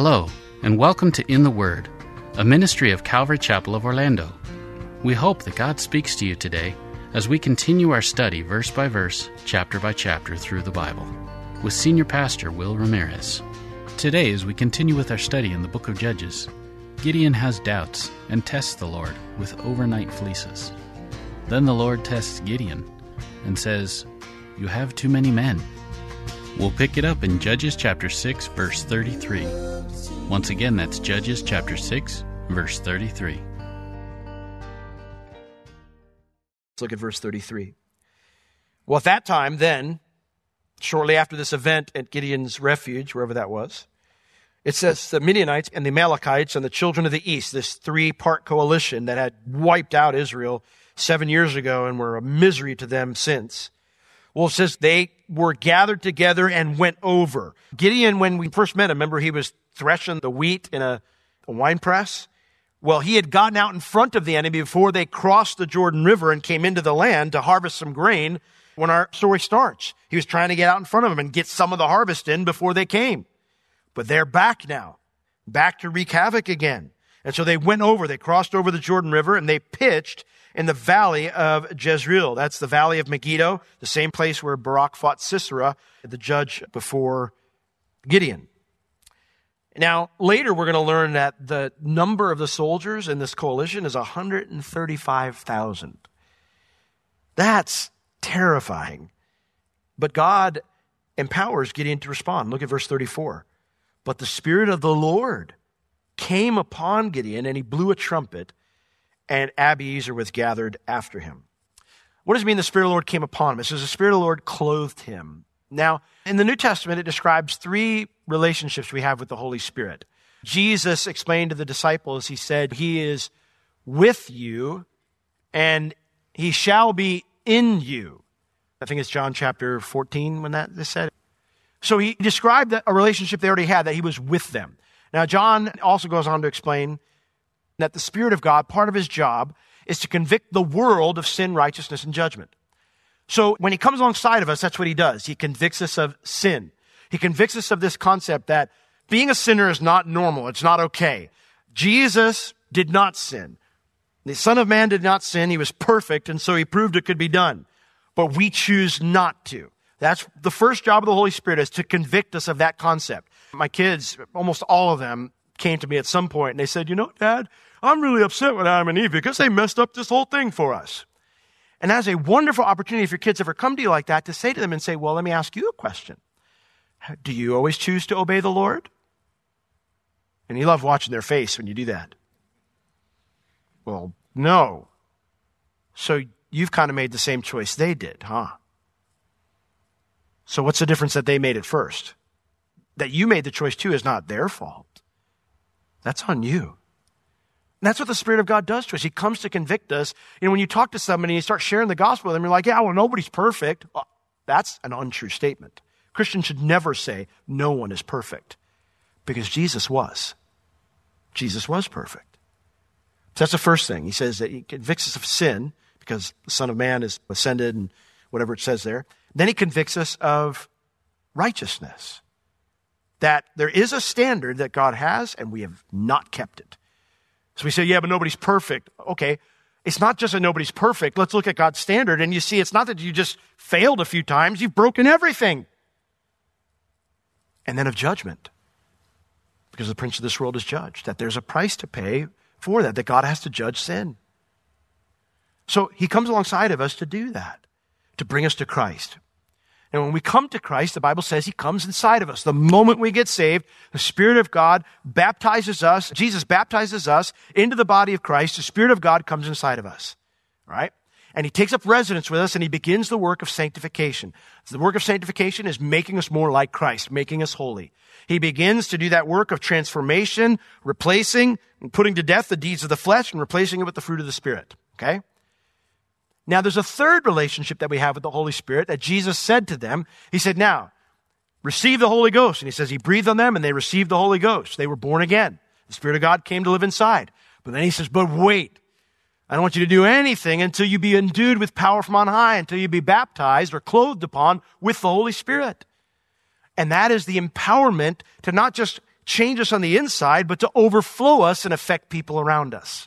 Hello, and welcome to In the Word, a ministry of Calvary Chapel of Orlando. We hope that God speaks to you today as we continue our study verse by verse, chapter by chapter through the Bible with Senior Pastor Will Ramirez. Today, as we continue with our study in the book of Judges, Gideon has doubts and tests the Lord with overnight fleeces. Then the Lord tests Gideon and says, You have too many men. We'll pick it up in Judges chapter 6, verse 33. Once again, that's Judges chapter 6, verse 33. Let's look at verse 33. Well, at that time, then, shortly after this event at Gideon's refuge, wherever that was, it says the Midianites and the Amalekites and the children of the east, this three part coalition that had wiped out Israel seven years ago and were a misery to them since. Well, it says they were gathered together and went over. Gideon, when we first met him, remember he was threshing the wheat in a, a wine press? Well, he had gotten out in front of the enemy before they crossed the Jordan River and came into the land to harvest some grain when our story starts. He was trying to get out in front of them and get some of the harvest in before they came. But they're back now, back to wreak havoc again. And so they went over, they crossed over the Jordan River and they pitched in the valley of Jezreel. That's the valley of Megiddo, the same place where Barak fought Sisera, the judge before Gideon. Now, later we're going to learn that the number of the soldiers in this coalition is 135,000. That's terrifying. But God empowers Gideon to respond. Look at verse 34. But the Spirit of the Lord came upon Gideon, and he blew a trumpet, and Abiezer was gathered after him. What does it mean the Spirit of the Lord came upon him? It says the Spirit of the Lord clothed him. Now, in the New Testament, it describes three relationships we have with the Holy Spirit. Jesus explained to the disciples, he said, He is with you and he shall be in you. I think it's John chapter 14 when that is said. So he described a relationship they already had, that he was with them. Now, John also goes on to explain that the Spirit of God, part of his job, is to convict the world of sin, righteousness, and judgment. So when he comes alongside of us, that's what he does. He convicts us of sin. He convicts us of this concept that being a sinner is not normal. It's not okay. Jesus did not sin. The Son of Man did not sin. He was perfect, and so he proved it could be done. But we choose not to. That's the first job of the Holy Spirit is to convict us of that concept. My kids, almost all of them, came to me at some point and they said, You know, Dad, I'm really upset with Adam and Eve because they messed up this whole thing for us. And that's a wonderful opportunity if your kids ever come to you like that to say to them and say, Well, let me ask you a question. Do you always choose to obey the Lord? And you love watching their face when you do that. Well, no. So you've kind of made the same choice they did, huh? So what's the difference that they made it first? That you made the choice too is not their fault. That's on you. And that's what the Spirit of God does to us. He comes to convict us. You know, when you talk to somebody and you start sharing the gospel with them, you're like, yeah, well, nobody's perfect. Well, that's an untrue statement. Christians should never say, no one is perfect. Because Jesus was. Jesus was perfect. So that's the first thing. He says that he convicts us of sin because the Son of Man is ascended and whatever it says there. Then he convicts us of righteousness. That there is a standard that God has and we have not kept it. So we say, yeah, but nobody's perfect. Okay. It's not just that nobody's perfect. Let's look at God's standard and you see it's not that you just failed a few times, you've broken everything. And then of judgment. Because the prince of this world is judged, that there's a price to pay for that, that God has to judge sin. So he comes alongside of us to do that, to bring us to Christ. And when we come to Christ, the Bible says he comes inside of us. The moment we get saved, the Spirit of God baptizes us. Jesus baptizes us into the body of Christ. The Spirit of God comes inside of us. Right? And he takes up residence with us and he begins the work of sanctification. The work of sanctification is making us more like Christ, making us holy. He begins to do that work of transformation, replacing and putting to death the deeds of the flesh and replacing it with the fruit of the Spirit. Okay? Now, there's a third relationship that we have with the Holy Spirit that Jesus said to them. He said, Now, receive the Holy Ghost. And he says, He breathed on them and they received the Holy Ghost. They were born again. The Spirit of God came to live inside. But then he says, But wait. I don't want you to do anything until you be endued with power from on high, until you be baptized or clothed upon with the Holy Spirit. And that is the empowerment to not just change us on the inside, but to overflow us and affect people around us.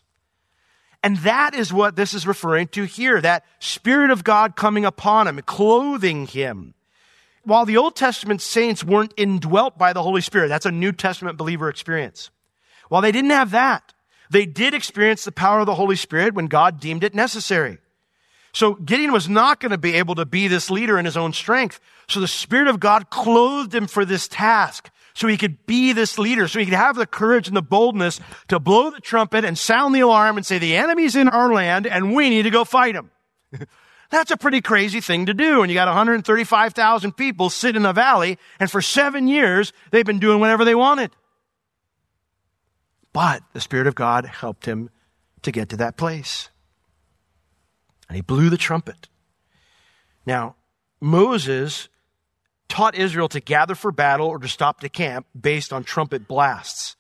And that is what this is referring to here, that Spirit of God coming upon him, clothing him. While the Old Testament saints weren't indwelt by the Holy Spirit, that's a New Testament believer experience. While they didn't have that, they did experience the power of the Holy Spirit when God deemed it necessary. So Gideon was not going to be able to be this leader in his own strength. So the Spirit of God clothed him for this task so he could be this leader, so he could have the courage and the boldness to blow the trumpet and sound the alarm and say, the enemy's in our land and we need to go fight him. That's a pretty crazy thing to do. And you got 135,000 people sit in a valley and for seven years they've been doing whatever they wanted. But the Spirit of God helped him to get to that place. And he blew the trumpet. Now, Moses taught Israel to gather for battle or to stop to camp based on trumpet blasts.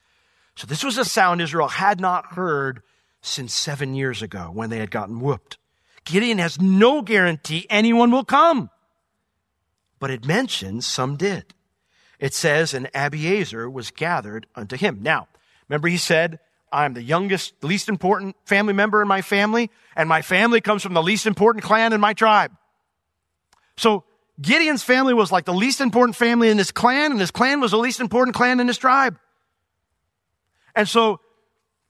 So this was a sound Israel had not heard since seven years ago when they had gotten whooped. Gideon has no guarantee anyone will come. But it mentions some did. It says, and Abiezer was gathered unto him. Now, remember he said, I'm the youngest, least important family member in my family, and my family comes from the least important clan in my tribe. So Gideon's family was like the least important family in his clan, and his clan was the least important clan in his tribe. And so,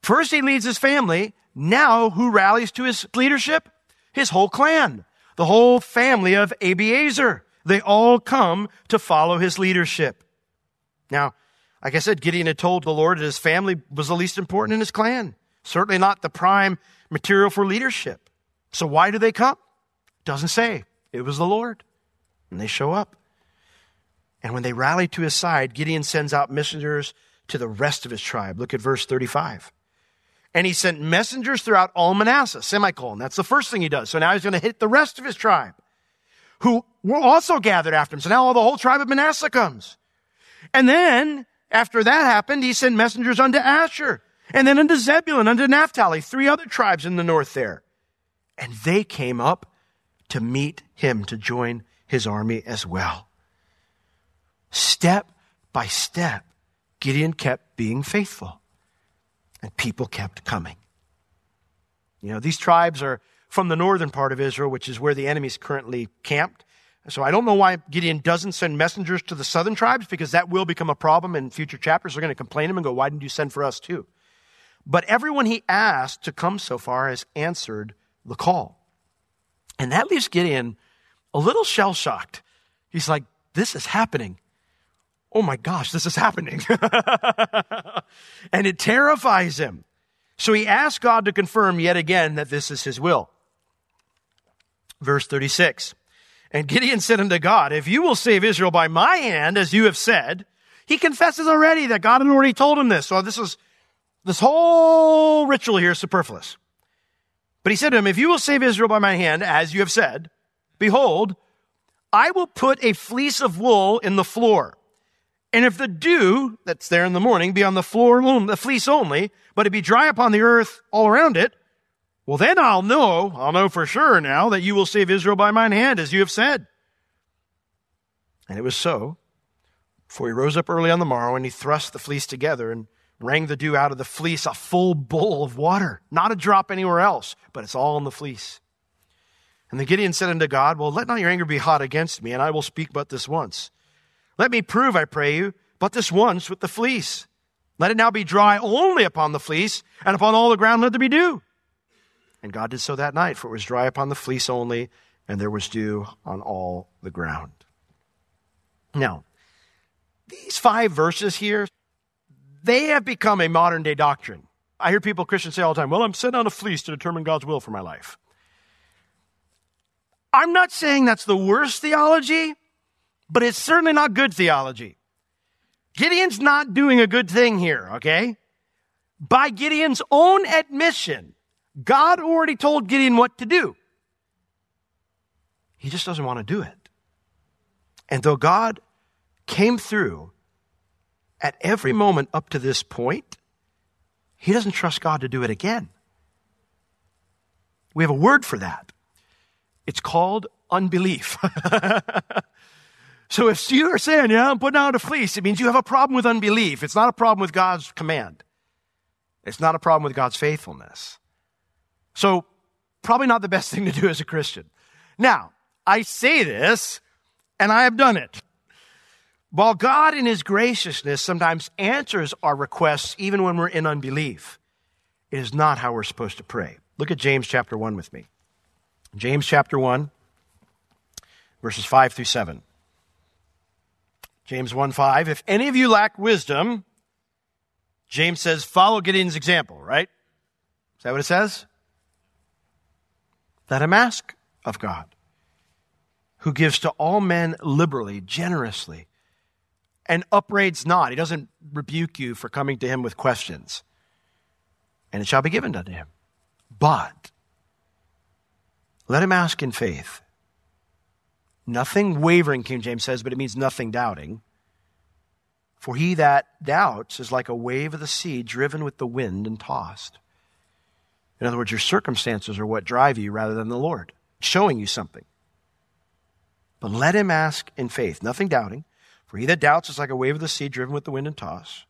first he leads his family. Now, who rallies to his leadership? His whole clan, the whole family of Abiezer. They all come to follow his leadership. Now, like I said, Gideon had told the Lord that his family was the least important in his clan. Certainly not the prime material for leadership. So why do they come? Doesn't say. It was the Lord. And they show up. And when they rally to his side, Gideon sends out messengers to the rest of his tribe. Look at verse 35. And he sent messengers throughout all Manasseh, semicolon. That's the first thing he does. So now he's going to hit the rest of his tribe, who were also gathered after him. So now all the whole tribe of Manasseh comes. And then, after that happened, he sent messengers unto Asher, and then unto Zebulun, unto Naphtali, three other tribes in the north there. And they came up to meet him, to join his army as well. Step by step, Gideon kept being faithful, and people kept coming. You know, these tribes are from the northern part of Israel, which is where the enemy's currently camped. So I don't know why Gideon doesn't send messengers to the southern tribes, because that will become a problem in future chapters. They're going to complain to him and go, Why didn't you send for us too? But everyone he asked to come so far has answered the call. And that leaves Gideon a little shell shocked. He's like, This is happening. Oh my gosh, this is happening. and it terrifies him. So he asks God to confirm yet again that this is his will. Verse 36. And Gideon said unto God, If you will save Israel by my hand, as you have said, he confesses already that God had already told him this. So this is, this whole ritual here is superfluous. But he said to him, If you will save Israel by my hand, as you have said, Behold, I will put a fleece of wool in the floor. And if the dew that's there in the morning be on the floor, the fleece only, but it be dry upon the earth all around it, well, then I'll know, I'll know for sure now that you will save Israel by mine hand, as you have said. And it was so. For he rose up early on the morrow, and he thrust the fleece together and wrung the dew out of the fleece, a full bowl of water, not a drop anywhere else, but it's all in the fleece. And the Gideon said unto God, Well, let not your anger be hot against me, and I will speak but this once. Let me prove, I pray you, but this once with the fleece. Let it now be dry only upon the fleece, and upon all the ground let there be dew. And God did so that night, for it was dry upon the fleece only, and there was dew on all the ground. Now, these five verses here, they have become a modern day doctrine. I hear people, Christians, say all the time, well, I'm sent on a fleece to determine God's will for my life. I'm not saying that's the worst theology, but it's certainly not good theology. Gideon's not doing a good thing here, okay? By Gideon's own admission, God already told Gideon what to do. He just doesn't want to do it. And though God came through at every moment up to this point, he doesn't trust God to do it again. We have a word for that. It's called unbelief. so if you are saying, yeah, I'm putting out a fleece, it means you have a problem with unbelief. It's not a problem with God's command. It's not a problem with God's faithfulness. So probably not the best thing to do as a Christian. Now, I say this, and I have done it. While God, in His graciousness, sometimes answers our requests even when we're in unbelief, it is not how we're supposed to pray. Look at James chapter 1 with me. James chapter 1, verses 5 through 7. James 1 5. If any of you lack wisdom, James says, follow Gideon's example, right? Is that what it says? Let him ask of God, who gives to all men liberally, generously, and upbraids not. He doesn't rebuke you for coming to him with questions. And it shall be given unto him. But let him ask in faith. Nothing wavering, King James says, but it means nothing doubting. For he that doubts is like a wave of the sea driven with the wind and tossed. In other words, your circumstances are what drive you rather than the Lord, showing you something. But let him ask in faith, nothing doubting. For he that doubts is like a wave of the sea driven with the wind and tossed.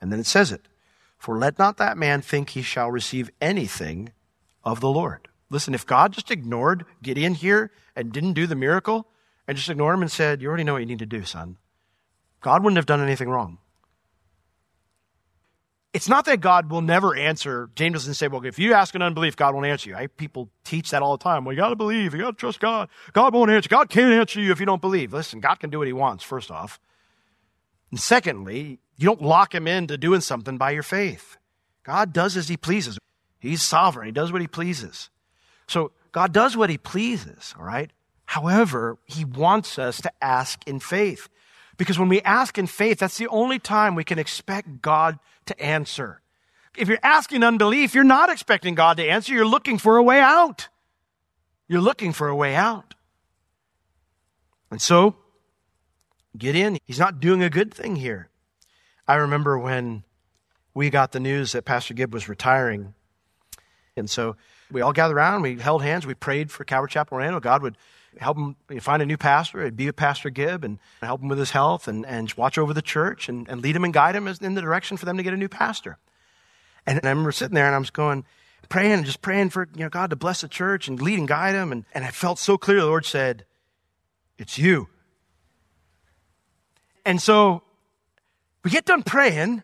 And then it says it For let not that man think he shall receive anything of the Lord. Listen, if God just ignored Gideon here and didn't do the miracle and just ignored him and said, You already know what you need to do, son, God wouldn't have done anything wrong. It's not that God will never answer. James doesn't say, well, if you ask in unbelief, God won't answer you. I, people teach that all the time. Well, you got to believe. You got to trust God. God won't answer. God can't answer you if you don't believe. Listen, God can do what he wants, first off. And secondly, you don't lock him into doing something by your faith. God does as he pleases. He's sovereign. He does what he pleases. So God does what he pleases, all right? However, he wants us to ask in faith. Because when we ask in faith, that's the only time we can expect God to answer. If you're asking unbelief, you're not expecting God to answer. You're looking for a way out. You're looking for a way out. And so, Gideon. He's not doing a good thing here. I remember when we got the news that Pastor Gibb was retiring. And so we all gathered around, we held hands, we prayed for Calvary Chapel Orlando. God would help him find a new pastor, It'd be with Pastor Gibb, and help him with his health and, and watch over the church and, and lead him and guide him in the direction for them to get a new pastor. And I remember sitting there and I was going, praying and just praying for you know, God to bless the church and lead and guide him. And, and I felt so clear the Lord said, It's you. And so we get done praying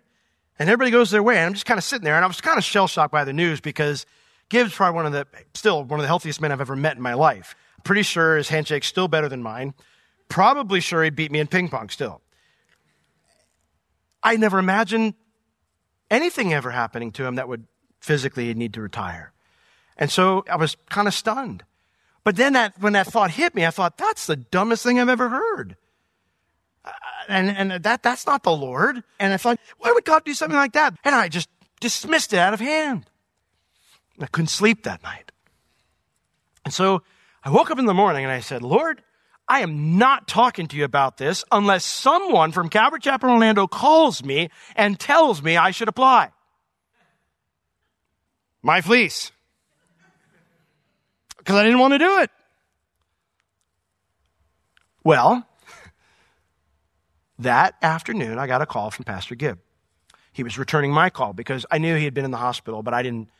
and everybody goes their way. And I'm just kind of sitting there and I was kind of shell shocked by the news because Gibbs probably one of the, still one of the healthiest men I've ever met in my life. Pretty sure his handshake's still better than mine. Probably sure he'd beat me in ping pong still. I never imagined anything ever happening to him that would physically need to retire. And so I was kind of stunned. But then that, when that thought hit me, I thought, that's the dumbest thing I've ever heard. Uh, and, and that, that's not the Lord. And I thought, why would God do something like that? And I just dismissed it out of hand. I couldn't sleep that night. And so I woke up in the morning and I said, Lord, I am not talking to you about this unless someone from Calvary Chapel Orlando calls me and tells me I should apply. My fleece. Because I didn't want to do it. Well, that afternoon, I got a call from Pastor Gibb. He was returning my call because I knew he had been in the hospital, but I didn't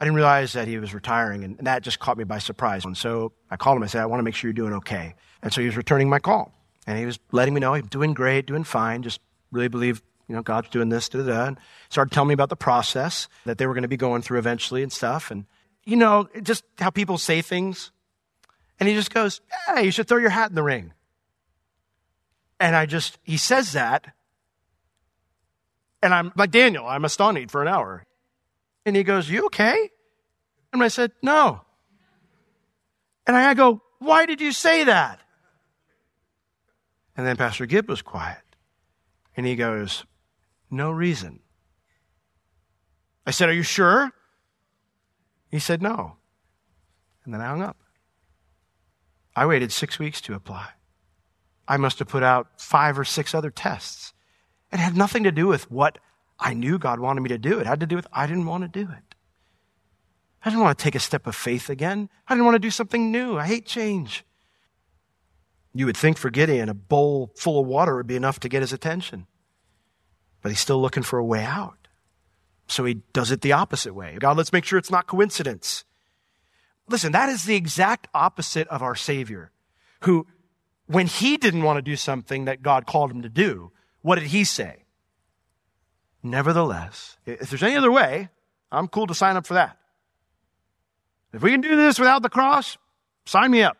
I didn't realize that he was retiring, and that just caught me by surprise. And so I called him. I said, I want to make sure you're doing okay. And so he was returning my call. And he was letting me know he's doing great, doing fine, just really believe, you know, God's doing this, da da da. And started telling me about the process that they were going to be going through eventually and stuff. And you know, just how people say things. And he just goes, Hey, you should throw your hat in the ring. And I just, he says that. And I'm like, Daniel, I'm astonished for an hour. And he goes, You okay? And I said, No. And I go, Why did you say that? And then Pastor Gibb was quiet. And he goes, No reason. I said, Are you sure? He said, No. And then I hung up. I waited six weeks to apply. I must have put out five or six other tests. It had nothing to do with what I knew God wanted me to do. It had to do with I didn't want to do it. I didn't want to take a step of faith again. I didn't want to do something new. I hate change. You would think for Gideon, a bowl full of water would be enough to get his attention. But he's still looking for a way out. So he does it the opposite way. God, let's make sure it's not coincidence. Listen, that is the exact opposite of our Savior, who, when he didn't want to do something that God called him to do, what did he say? Nevertheless, if there's any other way, I'm cool to sign up for that. If we can do this without the cross, sign me up.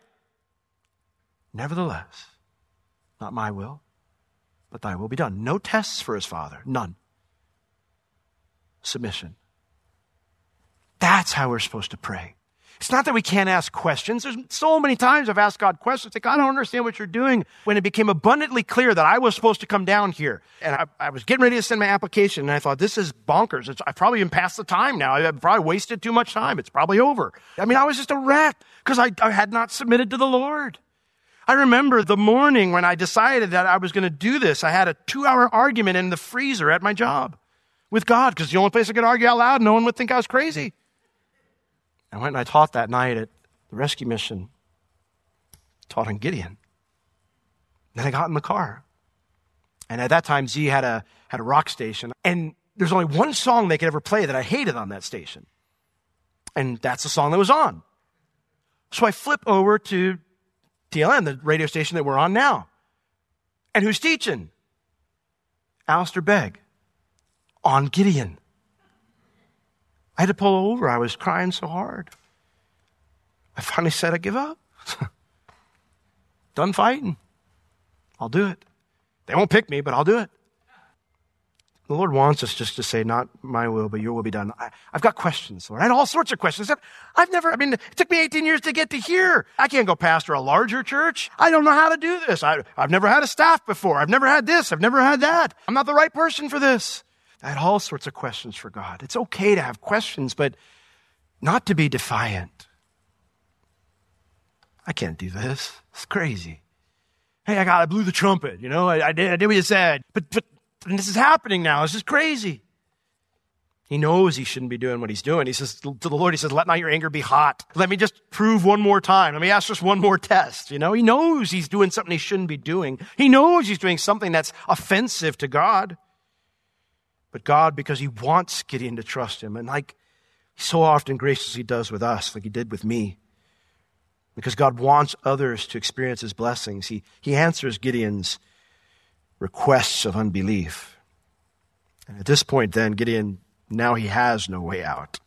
Nevertheless, not my will, but thy will be done. No tests for his father, none. Submission. That's how we're supposed to pray. It's not that we can't ask questions. There's so many times I've asked God questions, like, I don't understand what you're doing. When it became abundantly clear that I was supposed to come down here, and I, I was getting ready to send my application, and I thought, this is bonkers. It's, I've probably been past the time now. I've probably wasted too much time. It's probably over. I mean, I was just a wreck because I, I had not submitted to the Lord. I remember the morning when I decided that I was going to do this. I had a two hour argument in the freezer at my job with God because the only place I could argue out loud, no one would think I was crazy. I went and I taught that night at the rescue mission, taught on Gideon. Then I got in the car. And at that time, Z had a, had a rock station. And there's only one song they could ever play that I hated on that station. And that's the song that was on. So I flip over to TLN, the radio station that we're on now. And who's teaching? Alistair Begg on Gideon. I had to pull over. I was crying so hard. I finally said, I give up. Done fighting. I'll do it. They won't pick me, but I'll do it. The Lord wants us just to say, not my will, but your will be done. I, have got questions, Lord. I had all sorts of questions. I've never, I mean, it took me 18 years to get to here. I can't go pastor a larger church. I don't know how to do this. I, I've never had a staff before. I've never had this. I've never had that. I'm not the right person for this. I had all sorts of questions for God. It's okay to have questions, but not to be defiant. I can't do this. It's crazy. Hey, I got, I blew the trumpet, you know, I, I did, I did what you said. But, but this is happening now. This is crazy. He knows he shouldn't be doing what he's doing. He says to the Lord, he says, let not your anger be hot. Let me just prove one more time. Let me ask just one more test. You know, he knows he's doing something he shouldn't be doing. He knows he's doing something that's offensive to God. But God, because He wants Gideon to trust Him, and like so often graciously does with us, like He did with me, because God wants others to experience His blessings, He, he answers Gideon's requests of unbelief. And at this point, then, Gideon, now he has no way out,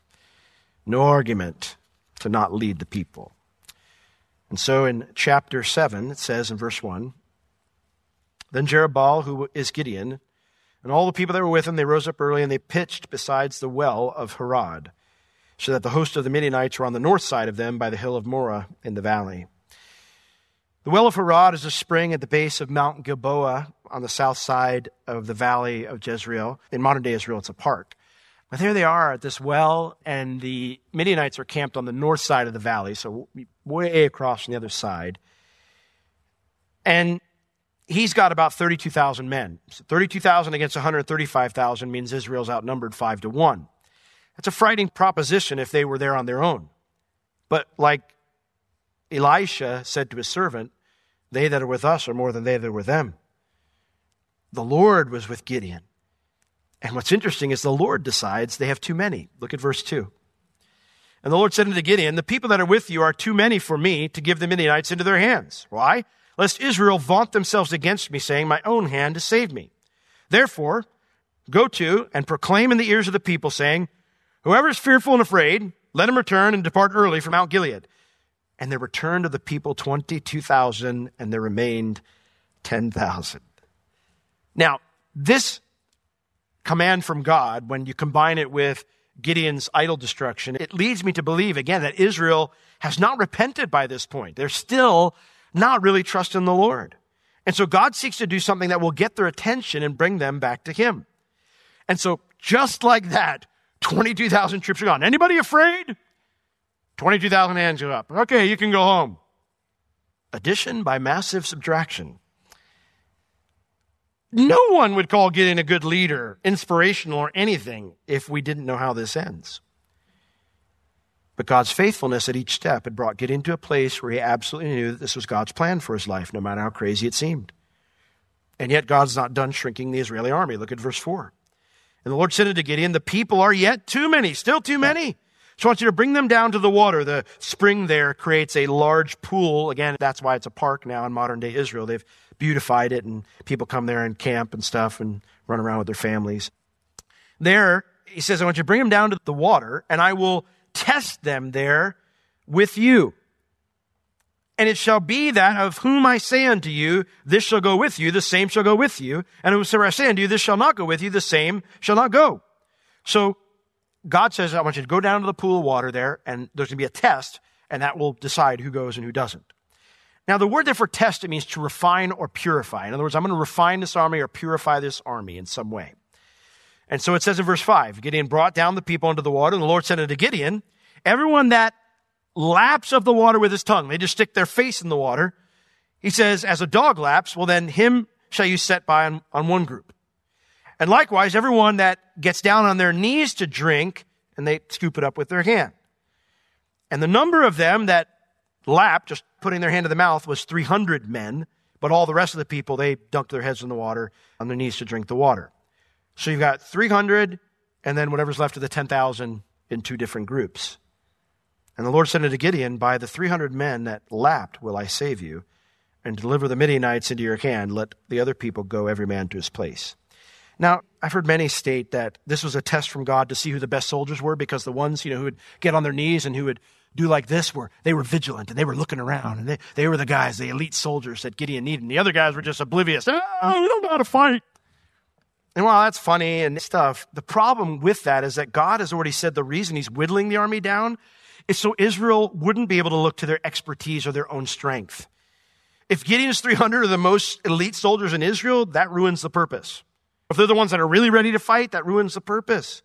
no argument to not lead the people. And so in chapter 7, it says in verse 1 Then Jerubbaal, who is Gideon, and all the people that were with him, they rose up early and they pitched besides the well of Harod, so that the host of the Midianites were on the north side of them by the hill of Moreh in the valley. The well of Harod is a spring at the base of Mount Gilboa on the south side of the valley of Jezreel. In modern day Israel, it's a park. But there they are at this well, and the Midianites are camped on the north side of the valley, so way across on the other side. And he's got about 32,000 men. So 32,000 against 135,000 means Israel's outnumbered 5 to 1. That's a frightening proposition if they were there on their own. But like Elisha said to his servant, they that are with us are more than they that are with them. The Lord was with Gideon. And what's interesting is the Lord decides they have too many. Look at verse 2. And the Lord said unto Gideon, The people that are with you are too many for me to give the Midianites into their hands. Why? Lest Israel vaunt themselves against me, saying, My own hand has saved me. Therefore, go to and proclaim in the ears of the people, saying, Whoever is fearful and afraid, Let him return and depart early from Mount Gilead. And there returned of the people 22,000, and there remained 10,000. Now, this command from God, when you combine it with Gideon's idol destruction, it leads me to believe again that Israel has not repented by this point. They're still not really trusting the Lord. And so God seeks to do something that will get their attention and bring them back to Him. And so just like that, 22,000 troops are gone. Anybody afraid? 22,000 hands go up. Okay, you can go home. Addition by massive subtraction. No one would call Gideon a good leader, inspirational, or anything if we didn't know how this ends. But God's faithfulness at each step had brought Gideon to a place where he absolutely knew that this was God's plan for his life, no matter how crazy it seemed. And yet God's not done shrinking the Israeli army. Look at verse 4. And the Lord said unto Gideon, The people are yet too many, still too many. So I want you to bring them down to the water. The spring there creates a large pool. Again, that's why it's a park now in modern day Israel. They've beautified it, and people come there and camp and stuff and run around with their families. There, he says, I want you to bring them down to the water, and I will test them there with you. And it shall be that of whom I say unto you, this shall go with you, the same shall go with you. And whosoever I say unto you, this shall not go with you, the same shall not go. So God says, I want you to go down to the pool of water there, and there's going to be a test, and that will decide who goes and who doesn't. Now, the word there for test, it means to refine or purify. In other words, I'm going to refine this army or purify this army in some way. And so it says in verse 5 Gideon brought down the people into the water, and the Lord said unto Gideon, Everyone that laps of the water with his tongue, they just stick their face in the water. He says, As a dog laps, well, then him shall you set by on, on one group. And likewise, everyone that gets down on their knees to drink, and they scoop it up with their hand. And the number of them that lap, just putting their hand to the mouth, was 300 men, but all the rest of the people, they dunked their heads in the water on their knees to drink the water. So you've got 300, and then whatever's left of the 10,000 in two different groups. And the Lord said unto Gideon, By the 300 men that lapped will I save you, and deliver the Midianites into your hand. Let the other people go, every man to his place. Now, I've heard many state that this was a test from God to see who the best soldiers were because the ones, you know, who would get on their knees and who would do like this were, they were vigilant and they were looking around and they, they were the guys, the elite soldiers that Gideon needed. And the other guys were just oblivious. Ah, oh, you don't know how to fight. And while that's funny and stuff, the problem with that is that God has already said the reason he's whittling the army down is so Israel wouldn't be able to look to their expertise or their own strength. If Gideon's 300 are the most elite soldiers in Israel, that ruins the purpose. If they're the ones that are really ready to fight, that ruins the purpose.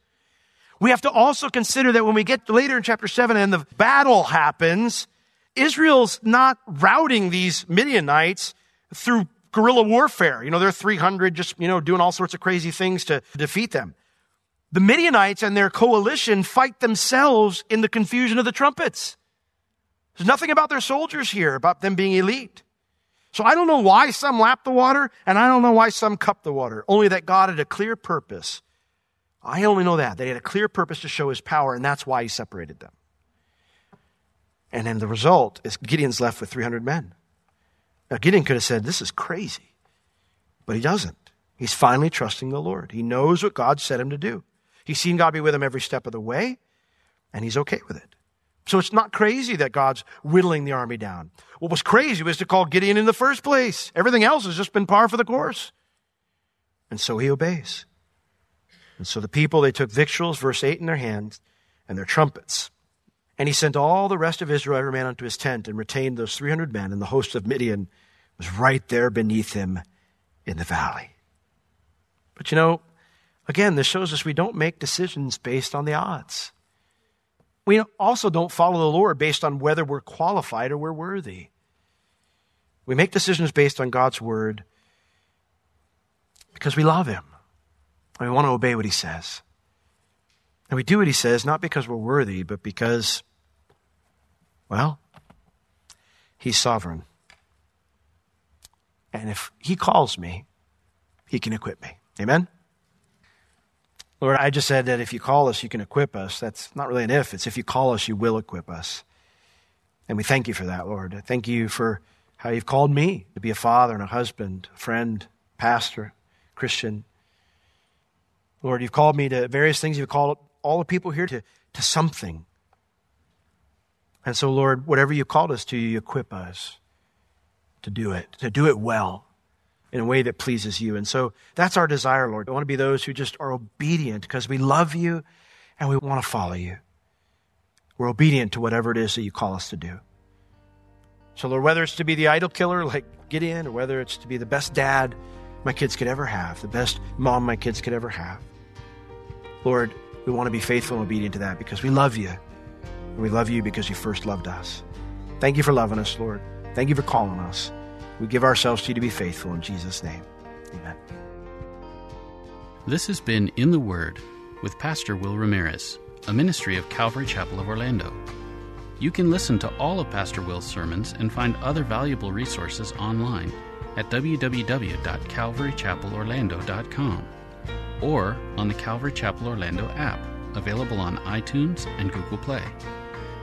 We have to also consider that when we get later in chapter 7 and the battle happens, Israel's not routing these Midianites through guerrilla warfare. You know, they're 300 just, you know, doing all sorts of crazy things to defeat them. The Midianites and their coalition fight themselves in the confusion of the trumpets. There's nothing about their soldiers here, about them being elite. So I don't know why some lapped the water, and I don't know why some cupped the water. Only that God had a clear purpose. I only know that. He had a clear purpose to show his power, and that's why he separated them. And then the result is Gideon's left with 300 men. Now, Gideon could have said, This is crazy. But he doesn't. He's finally trusting the Lord. He knows what God said him to do. He's seen God be with him every step of the way, and he's okay with it. So it's not crazy that God's whittling the army down. What was crazy was to call Gideon in the first place. Everything else has just been par for the course. And so he obeys. And so the people, they took victuals, verse 8, in their hands and their trumpets. And he sent all the rest of Israel, every man unto his tent, and retained those 300 men. And the host of Midian was right there beneath him in the valley. But you know, again, this shows us we don't make decisions based on the odds. We also don't follow the Lord based on whether we're qualified or we're worthy. We make decisions based on God's word because we love Him and we want to obey what He says. And we do what He says not because we're worthy, but because, well, He's sovereign. And if He calls me, He can equip me. Amen? Lord, I just said that if you call us, you can equip us. That's not really an if, it's if you call us, you will equip us. And we thank you for that, Lord. Thank you for how you've called me to be a father and a husband, a friend, pastor, Christian. Lord, you've called me to various things. You've called all the people here to, to something. And so, Lord, whatever you called us to, you equip us to do it, to do it well in a way that pleases you. And so that's our desire, Lord. We want to be those who just are obedient because we love you and we want to follow you. We're obedient to whatever it is that you call us to do. So, Lord, whether it's to be the idol killer like Gideon, or whether it's to be the best dad my kids could ever have, the best mom my kids could ever have, Lord, we want to be faithful and obedient to that because we love you. And we love you because you first loved us. Thank you for loving us, Lord. Thank you for calling us. We give ourselves to you to be faithful in Jesus' name. Amen. This has been In the Word with Pastor Will Ramirez, a ministry of Calvary Chapel of Orlando. You can listen to all of Pastor Will's sermons and find other valuable resources online at www.calvarychapelorlando.com or on the Calvary Chapel Orlando app, available on iTunes and Google Play.